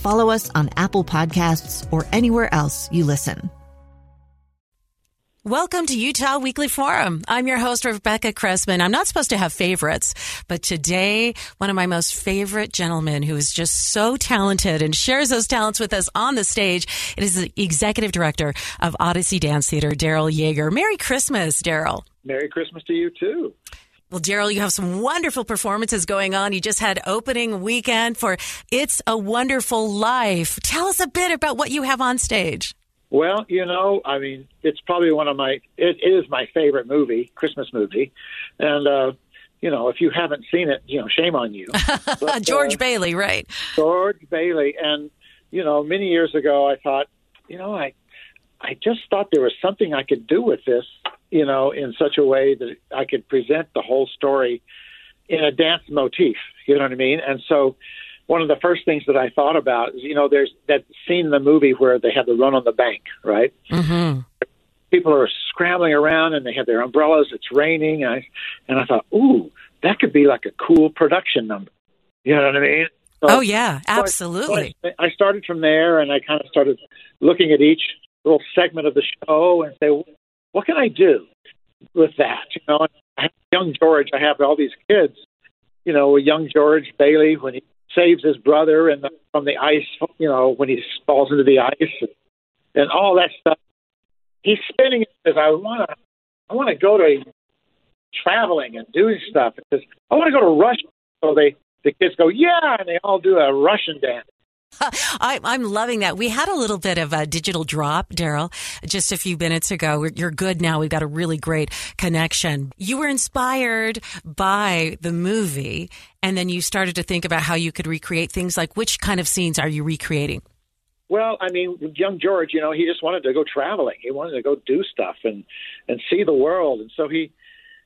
follow us on Apple Podcasts, or anywhere else you listen. Welcome to Utah Weekly Forum. I'm your host, Rebecca Cressman. I'm not supposed to have favorites, but today, one of my most favorite gentlemen who is just so talented and shares those talents with us on the stage, it is the executive director of Odyssey Dance Theater, Derryl Yeager. Merry Christmas, Derryl. Merry Christmas to you, too. Well, Derryl, you have some wonderful performances going on. You just had opening weekend for It's a Wonderful Life. Tell us a bit about what you have on stage. Well, you know, I mean, it's probably one of my, it is my favorite movie, Christmas movie. And, uh, you know, if you haven't seen it, you know, shame on you. But, George uh, Bailey, right? George Bailey. And, you know, many years ago, I thought, you know, I, I just thought there was something I could do with this, you know, in such a way that I could present the whole story in a dance motif. You know what I mean? And so, one of the first things that I thought about is, you know, there's that scene in the movie where they have the run on the bank, right? Mm-hmm. People are scrambling around and they have their umbrellas. It's raining, and I, and I thought, ooh, that could be like a cool production number. You know what I mean? So, oh yeah, absolutely. So I, I started from there, and I kind of started looking at each little segment of the show and say, what can I do with that? You know, I have young George. I have all these kids. You know, young George Bailey when he saves his brother and from the ice, you know, when he falls into the ice and, and all that stuff. He's spinning it because I want to, I want to go to traveling and doing stuff. Because I want to go to Russia. So they, the kids go, yeah, and they all do a Russian dance. I, am loving that. We had a little bit of a digital drop, Derryl, just a few minutes ago. You're good now. We've got a really great connection. You were inspired by the movie, and then you started to think about how you could recreate things like which kind of scenes are you recreating? Well, I mean, young George, you know, he just wanted to go traveling. He wanted to go do stuff and and see the world. And so he,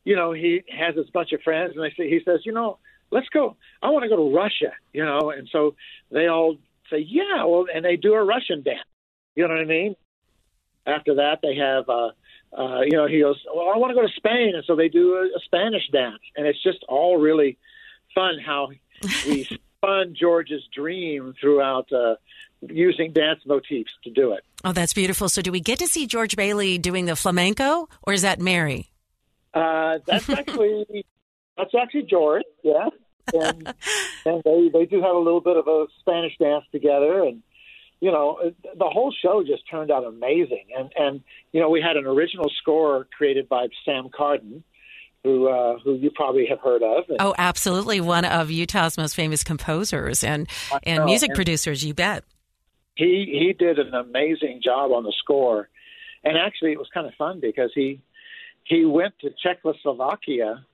you know, he has this bunch of friends, and they say, he says, you know, let's go. I want to go to Russia, you know. And so they all say, yeah, well, and they do a Russian dance. You know what I mean? After that, they have, uh, uh, you know, he goes, well, I want to go to Spain, and so they do a, a Spanish dance, and it's just all really fun how we spun George's dream throughout uh, using dance motifs to do it. Oh, that's beautiful. So, do we get to see George Bailey doing the flamenco, or is that Mary? Uh, that's actually that's actually George. Yeah and, and they they do have a little bit of a Spanish dance together, and you know the whole show just turned out amazing. And and you know we had an original score created by Sam Cardon, who uh, who you probably have heard of. And, oh, absolutely, one of Utah's most famous composers and and music and producers. You bet. He he did an amazing job on the score, and actually it was kind of fun because he he went to Czechoslovakia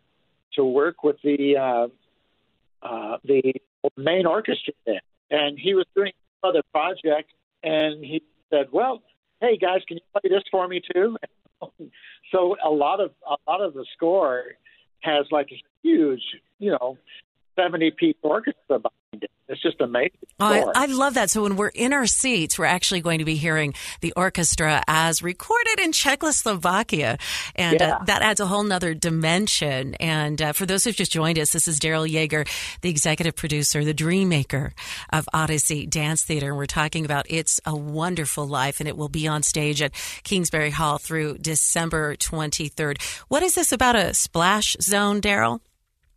to work with the uh, uh, the main orchestra there, and he was doing other projects, and he said, "Well, hey guys, can you play this for me too?" so a lot of a lot of the score has like a huge, you know, seventy piece orchestra behind it. It's just amazing. Oh, I, I, love that. So when we're in our seats, we're actually going to be hearing the orchestra as recorded in Czechoslovakia. And uh, yeah. uh, that adds a whole nother dimension. And uh, for those who've just joined us, this is Derryl Yeager, the executive producer, the dream maker of Odyssey Dance Theater. And we're talking about It's a Wonderful Life. And it will be on stage at Kingsbury Hall through December 23rd. What is this about a splash zone, Derryl?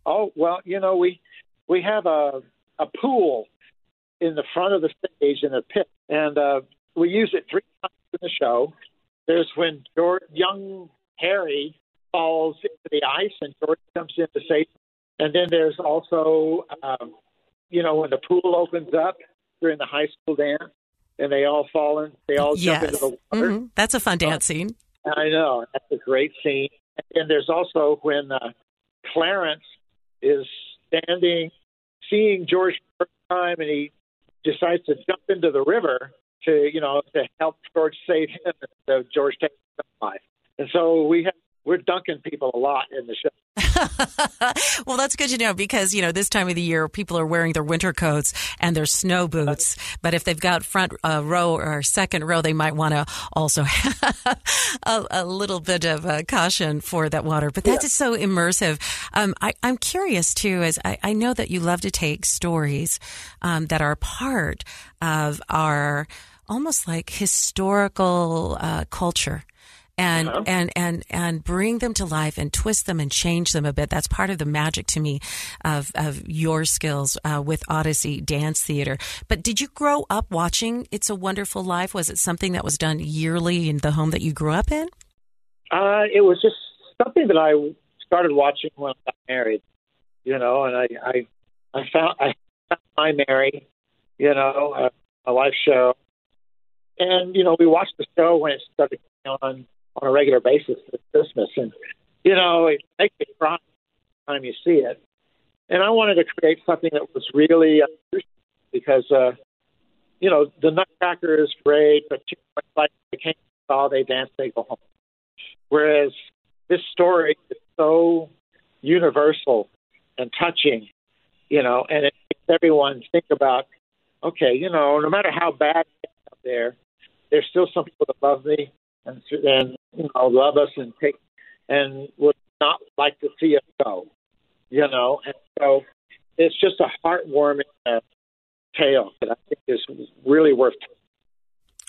Oh, well, you know, we, we have a a pool in the front of the stage in a pit, and uh, we use it three times in the show. there's when George, young Harry falls into the ice and George comes in to save him. And then there's also, um, you know, when the pool opens up during the high school dance and they all fall in, they all yes. jump into the water. Mm-hmm. That's a fun dance scene. I know. That's a great scene. And there's also when uh, Clarence is standing, seeing George for the first time, and he decides to jump into the river to, you know, to help George save him. So George takes his life. And so we have we're dunking people a lot in the show. well, that's good to know because, you know, this time of the year, people are wearing their winter coats and their snow boots. But if they've got front uh, row or second row, they might want to also have a, a, little bit of uh, caution for that water. But that's yeah. so immersive. Um, I, am curious, too, as I, I, know that you love to take stories um, that are part of our almost like historical uh, culture and uh-huh. and and and bring them to life and twist them and change them a bit. That's part of the magic to me of of your skills uh, with Odyssey Dance Theater. But did you grow up watching It's a Wonderful Life? Was it something that was done yearly in the home that you grew up in? Uh, it was just something that I started watching when I got married. You know, and I I, I found I found my Mary, you know, uh, a live show, and you know we watched the show when it started on on a regular basis for Christmas, and you know it makes you cry every time you see it. And I wanted to create something that was really unusual because uh, you know the Nutcracker is great, but like they came saw they dance they go home. Whereas this story is so universal and touching, you know, and it makes everyone think about, okay, you know, no matter how bad out there, there's still some people that love me, and and you know love us and take and would not like to see us go. You know, and so it's just a heartwarming uh, tale that I think is really worth.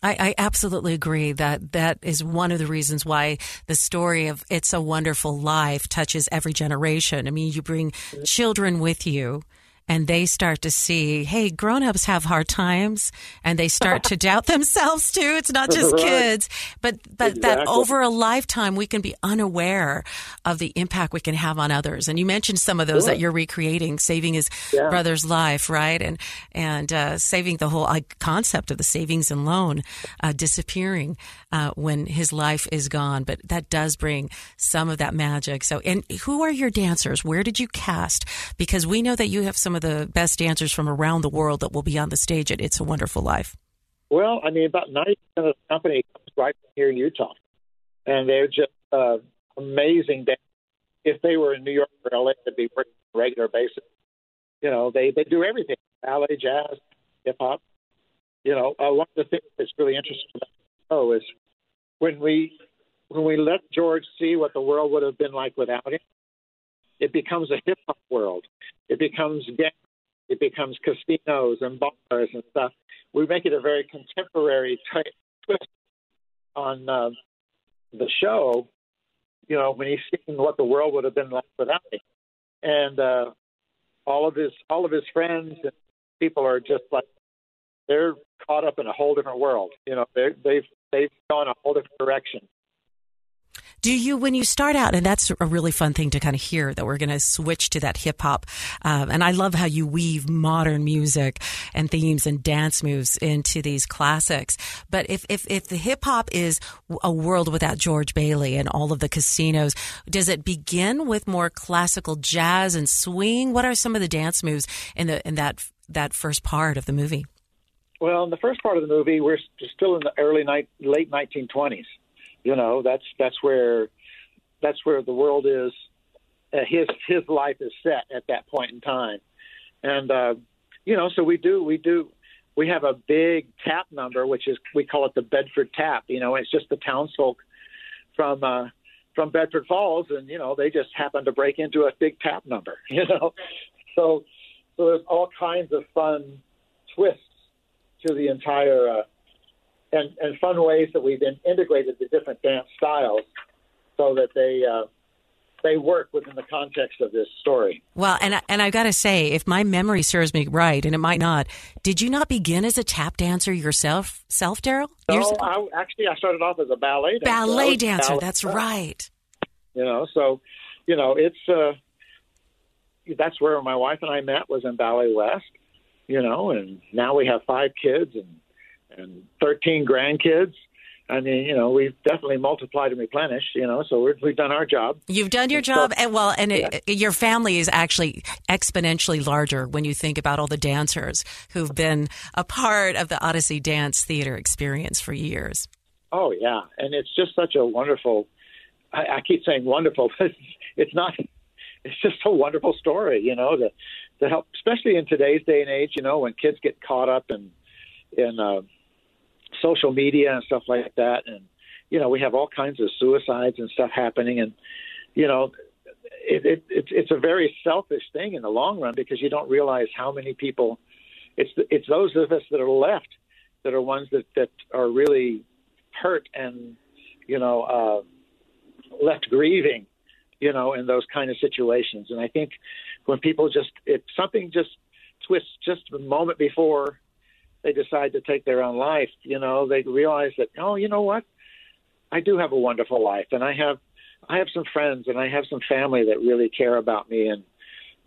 I, I, absolutely agree that that is one of the reasons why the story of It's a Wonderful Life touches every generation. I mean, you bring children with you and they start to see, hey, grown-ups have hard times and they start to doubt themselves too. It's not just right. kids, but but exactly. that over a lifetime we can be unaware of the impact we can have on others. And you mentioned some of those sure. that you're recreating, saving his yeah. brother's life, right? And and uh, saving the whole concept of the savings and loan uh, disappearing uh, when his life is gone. But that does bring some of that magic. So, and who are your dancers? Where did you cast? Because we know that you have some of the best dancers from around the world that will be on the stage at It's a Wonderful Life. Well, I mean, about 90% of the company comes right here in Utah. And they're just uh, amazing dancers. If they were in New York or LA, they'd be working on a regular basis. You know, they, they do everything ballet, jazz, hip hop. You know, uh, one of the things that's really interesting about the show is when we when we let George see what the world would have been like without him, it becomes a hip hop world. It becomes gangs. It becomes casinos and bars and stuff. We make it a very contemporary type twist on uh, the show. You know, when he's seeing what the world would have been like without him, and uh, all of his all of his friends and people are just like they're caught up in a whole different world. You know, they they've they've gone a whole different direction. Do you, when you start out, and that's a really fun thing to kind of hear that we're going to switch to that hip hop. Um, and I love how you weave modern music and themes and dance moves into these classics. But if, if, if the hip hop is a world without George Bailey and all of the casinos, does it begin with more classical jazz and swing? What are some of the dance moves in the, in that, that first part of the movie? Well, in the first part of the movie, we're still in the early night, late 1920s. You know, that's that's where that's where the world is. Uh, his his life is set at that point in time, and uh, you know, so we do we do we have a big tap number, which is we call it the Bedford Tap. You know, it's just the townsfolk from uh, from Bedford Falls, and you know, they just happen to break into a big tap number. You know, so so there's all kinds of fun twists to the entire uh, and, and fun ways that we've been integrated the different dance styles so that they uh, they work within the context of this story. Well, and and I've got to say, if my memory serves me right, and it might not, did you not begin as a tap dancer yourself, self, Derryl? No, I, actually I started off as a ballet dancer. Ballet dancer, ballet that's right. You know, so you know it's uh, that's where my wife and I met was in Ballet West. You know, and now we have five kids and and thirteen grandkids I mean, you know, we've definitely multiplied and replenished, you know, so we have done our job. You've done your job, and well, and yeah. it, your family is actually exponentially larger when you think about all the dancers who've been a part of the Odyssey Dance Theater experience for years. Oh, yeah. And it's just such a wonderful, I, I keep saying wonderful, but it's not, it's just a wonderful story, you know, to, to help, especially in today's day and age, you know, when kids get caught up in, in, uh, social media and stuff like that, and you know we have all kinds of suicides and stuff happening, and you know it, it, it's it's a very selfish thing in the long run because you don't realize how many people. It's it's those of us that are left that are ones that that are really hurt and you know uh, left grieving, you know, in those kind of situations. And I think when people just if something just twists just a moment before they decide to take their own life, you know, they realize that, oh, you know what? I do have a wonderful life and I have I have some friends and I have some family that really care about me and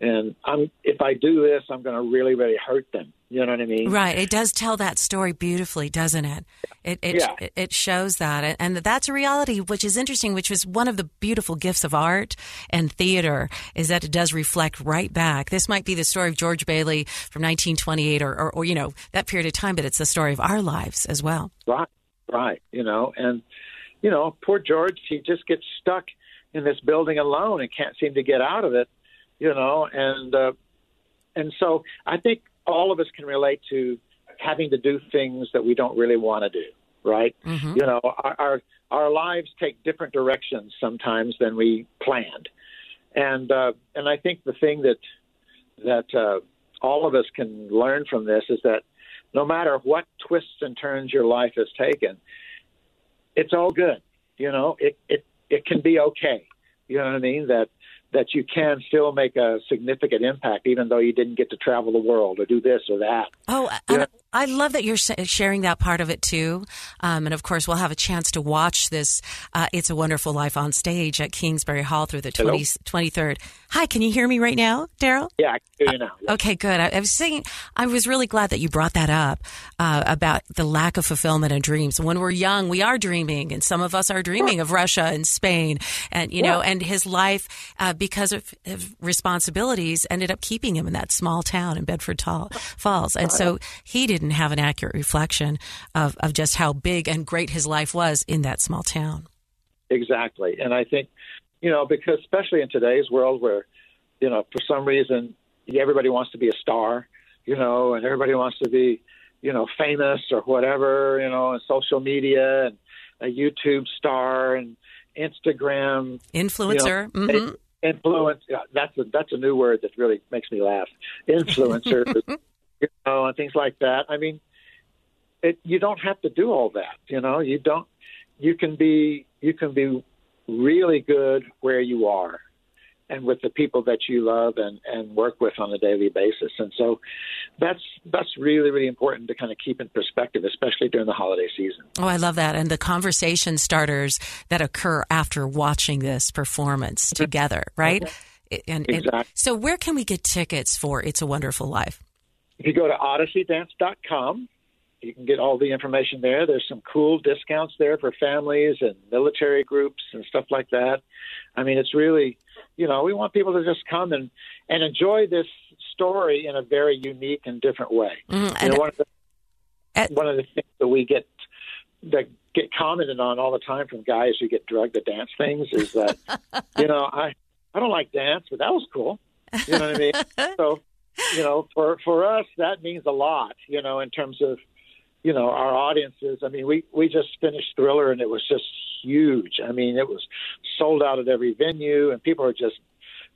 and I'm if I do this, I'm going to really, really hurt them. You know what I mean? Right. It does tell that story beautifully, doesn't it? It it, yeah. it shows that, and that's a reality, which is interesting. Which is one of the beautiful gifts of art and theater is that it does reflect right back. This might be the story of George Bailey from 1928, or, or, or you know that period of time, but it's the story of our lives as well. Right. Right. You know, and you know, poor George, he just gets stuck in this building alone and can't seem to get out of it you know, and uh, and so I think all of us can relate to having to do things that we don't really want to do, right? Mm-hmm. You know, our, our our lives take different directions sometimes than we planned, and uh, and I think the thing that that uh, all of us can learn from this is that no matter what twists and turns your life has taken, it's all good. You know, it it it can be okay. You know what I mean? That that you can still make a significant impact, even though you didn't get to travel the world or do this or that. Oh, yeah. I love that you're sharing that part of it too. Um, and of course, we'll have a chance to watch this uh, It's a Wonderful Life on stage at Kingsbury Hall through the 20, 23rd. Hi, can you hear me right now, Derryl? Yeah, I can hear you now. Yeah. Okay, good. I, I, was saying, I was really glad that you brought that up uh, about the lack of fulfillment and dreams. When we're young, we are dreaming, and some of us are dreaming of Russia and Spain, and you yeah. know, and his life, uh, because of, of, responsibilities, ended up keeping him in that small town in Bedford Falls, and so he did didn't have an accurate reflection of, of just how big and great his life was in that small town. Exactly. And I think, you know, because especially in today's world where, you know, for some reason everybody wants to be a star, you know, and everybody wants to be, you know, famous or whatever, you know, and social media and a YouTube star and Instagram influencer. You know, mm-hmm. Influence. That's a that's a new word that really makes me laugh. Influencer. you know, and things like that. I mean, it, you don't have to do all that. You know, you don't. You can be you can be really good where you are, and with the people that you love and and work with on a daily basis. And so, that's that's really really important to kind of keep in perspective, especially during the holiday season. Oh, I love that, and the conversation starters that occur after watching this performance together, right? And, exactly. so, where can we get tickets for "It's a Wonderful Life"? If you go to odysseydance.com, you can get all the information there. There's some cool discounts there for families and military groups and stuff like that. I mean, it's really, you know, we want people to just come and, and enjoy this story in a very unique and different way. Mm, you know, one of the at, one of the things that we get that get commented on all the time from guys who get drugged to dance things is that, you know, I I don't like dance, but that was cool. You know what I mean? So you know, for for us that means a lot, you know, in terms of you know our audiences. I mean, we we just finished Thriller and it was just huge. I mean, it was sold out at every venue, and people are just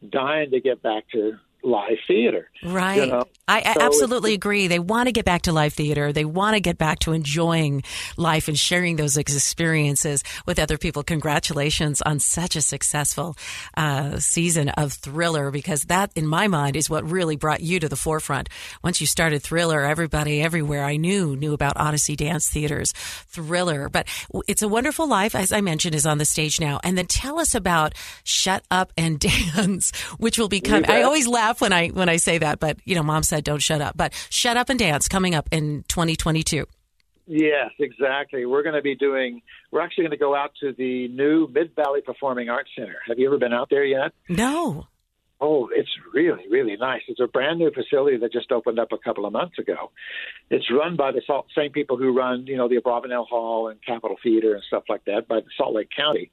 dying to get back to live theater. Right. You know? I, so absolutely agree. They want to get back to live theater. They want to get back to enjoying life and sharing those experiences with other people. Congratulations on such a successful uh, season of Thriller, because that, in my mind, is what really brought you to the forefront. Once you started Thriller, everybody everywhere I knew knew about Odyssey Dance Theater's Thriller. But it's a Wonderful Life, as I mentioned, is on the stage now. And then tell us about Shut Up and Dance, which will become. I always laugh when I when I say that, but you know, Mom said don't shut up. But Shut Up and Dance coming up in 2022. Yes, exactly. We're going to be doing. We're actually going to go out to the new Mid Valley Performing Arts Center. Have you ever been out there yet? No. Oh, it's really, really nice. It's a brand new facility that just opened up a couple of months ago. It's run by the Salt, same people who run, you know, the Abravanel Hall and Capitol Theater and stuff like that by the Salt Lake County.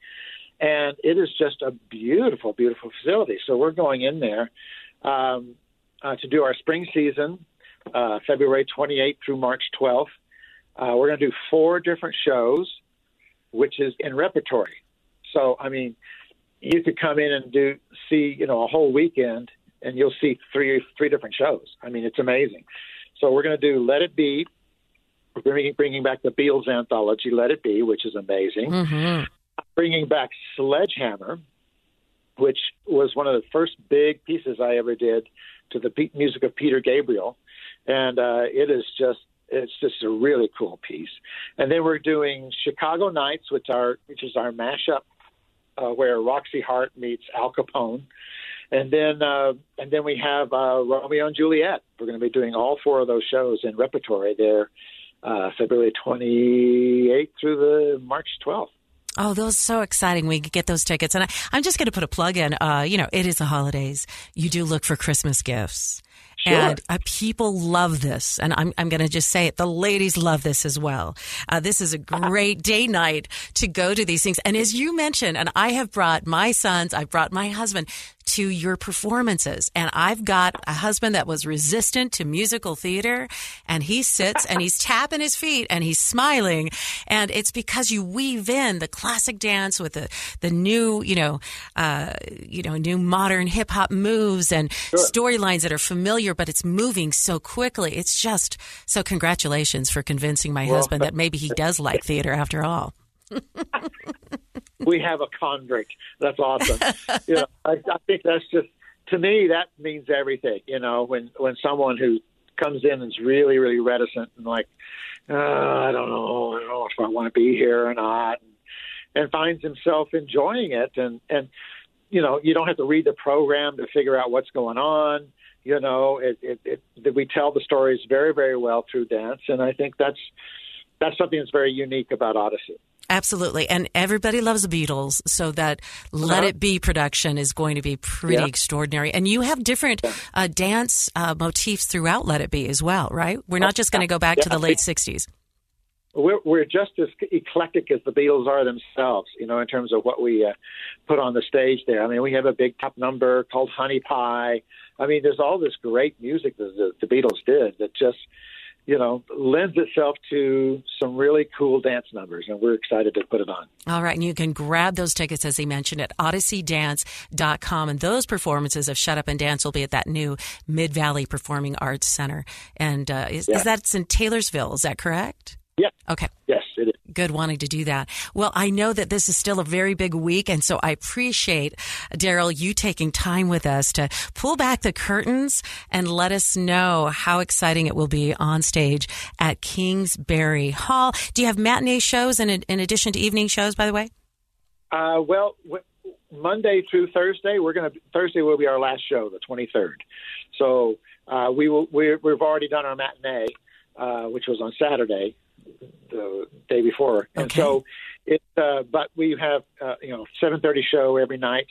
And it is just a beautiful, beautiful facility. So we're going in there um, uh, to do our spring season, uh, February 28th through March 12th. Uh, we're going to do four different shows, which is in repertory. So, I mean, you could come in and do see, you know, a whole weekend, and you'll see three three different shows. I mean, it's amazing. So we're going to do Let It Be. We're bringing, bringing back the Beatles anthology, Let It Be, which is amazing. Mm-hmm. Bringing back Sledgehammer, which was one of the first big pieces I ever did to the music of Peter Gabriel, and uh, it is just it's just a really cool piece. And then we're doing Chicago Nights, which are which is our mashup uh, where Roxie Hart meets Al Capone, and then uh, and then we have uh, Romeo and Juliet. We're going to be doing all four of those shows in repertory there, uh, February 28th through the March 12th. Oh, those so exciting. We get those tickets. And I, am just going to put a plug in. Uh, you know, it is the holidays. You do look for Christmas gifts. Sure. And uh, people love this. And I'm, I'm going to just say it. The ladies love this as well. Uh, this is a great day night to go to these things. And as you mentioned, and I have brought my sons, I've brought my husband to your performances. And I've got a husband that was resistant to musical theater and he sits and he's tapping his feet and he's smiling. And it's because you weave in the classic dance with the, the new, you know, uh, you know, new modern hip hop moves and sure. storylines that are familiar, but it's moving so quickly. It's just so congratulations for convincing my well, husband that maybe he does like theater after all. we have a convert. That's awesome. you know, I, I think that's just to me that means everything. You know, when when someone who comes in and is really really reticent and like, uh, I don't know, I don't know if I want to be here or not, and, and finds himself enjoying it, and and you know, you don't have to read the program to figure out what's going on. You know, it, it, it we tell the stories very very well through dance, and I think that's that's something that's very unique about Odyssey. Absolutely. And everybody loves the Beatles, so that Let uh-huh. It Be production is going to be pretty yeah. extraordinary. And you have different uh, dance uh, motifs throughout Let It Be as well, right? We're not just going to go back yeah. to the late 60s. We're, we're just as eclectic as the Beatles are themselves, you know, in terms of what we uh, put on the stage there. I mean, we have a big top number called Honey Pie. I mean, there's all this great music that the, the Beatles did that just you know, lends itself to some really cool dance numbers, and we're excited to put it on. All right, and you can grab those tickets, as he mentioned, at odysseydance.com. And those performances of Shut Up and Dance will be at that new Mid Valley Performing Arts Center. And uh, is, yeah. is that in Taylorsville? Is that correct? Yeah. Okay. Yes, it is. Good wanting to do that. Well, I know that this is still a very big week, and so I appreciate, Derryl, you taking time with us to pull back the curtains and let us know how exciting it will be on stage at Kingsbury Hall. Do you have matinee shows in, in addition to evening shows, by the way? Uh, well, w- Monday through Thursday, we're going to Thursday will be our last show, the 23rd. So uh, we will. we have already done our matinee, uh, which was on Saturday, the day before, okay. and so it. Uh, but we have uh, you know seven thirty show every night,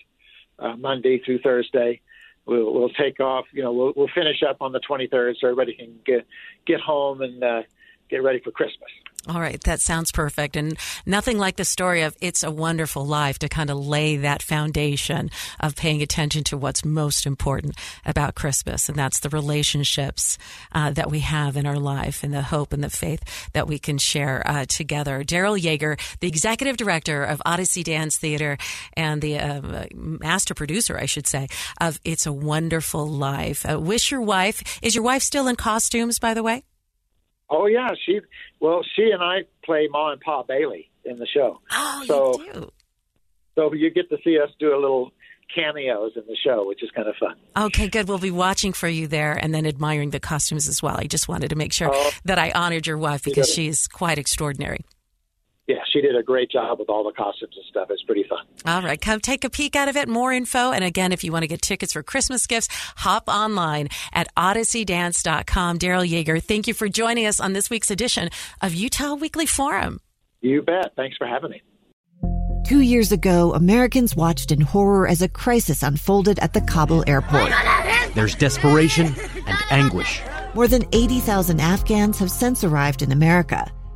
uh, Monday through Thursday. We'll, we'll take off. You know, we'll, we'll finish up on the twenty third, so everybody can get get home and uh, get ready for Christmas. All right, that sounds perfect. And nothing like the story of It's a Wonderful Life to kind of lay that foundation of paying attention to what's most important about Christmas. And that's the relationships uh, that we have in our life and the hope and the faith that we can share uh, together. Derryl Yeager, the executive director of Odyssey Dance Theater and the uh, master producer, I should say, of It's a Wonderful Life. Uh, wish your wife, is your wife still in costumes, by the way? Oh yeah, she well she and I play Ma and Pa Bailey in the show. Oh, so, you do. So you get to see us do a little cameos in the show, which is kind of fun. Okay, good. We'll be watching for you there and then admiring the costumes as well. I just wanted to make sure oh, that I honored your wife because she's quite extraordinary yeah, she did a great job with all the costumes and stuff. It's pretty fun. All right, come take a peek out of it. More info. And again, if you want to get tickets for Christmas gifts, hop online at odysseydance.com. Derryl Yeager, thank you for joining us on this week's edition of Utah Weekly Forum. You bet. Thanks for having me. Two years ago, Americans watched in horror as a crisis unfolded at the Kabul airport. There's desperation and anguish. More than 80,000 Afghans have since arrived in America.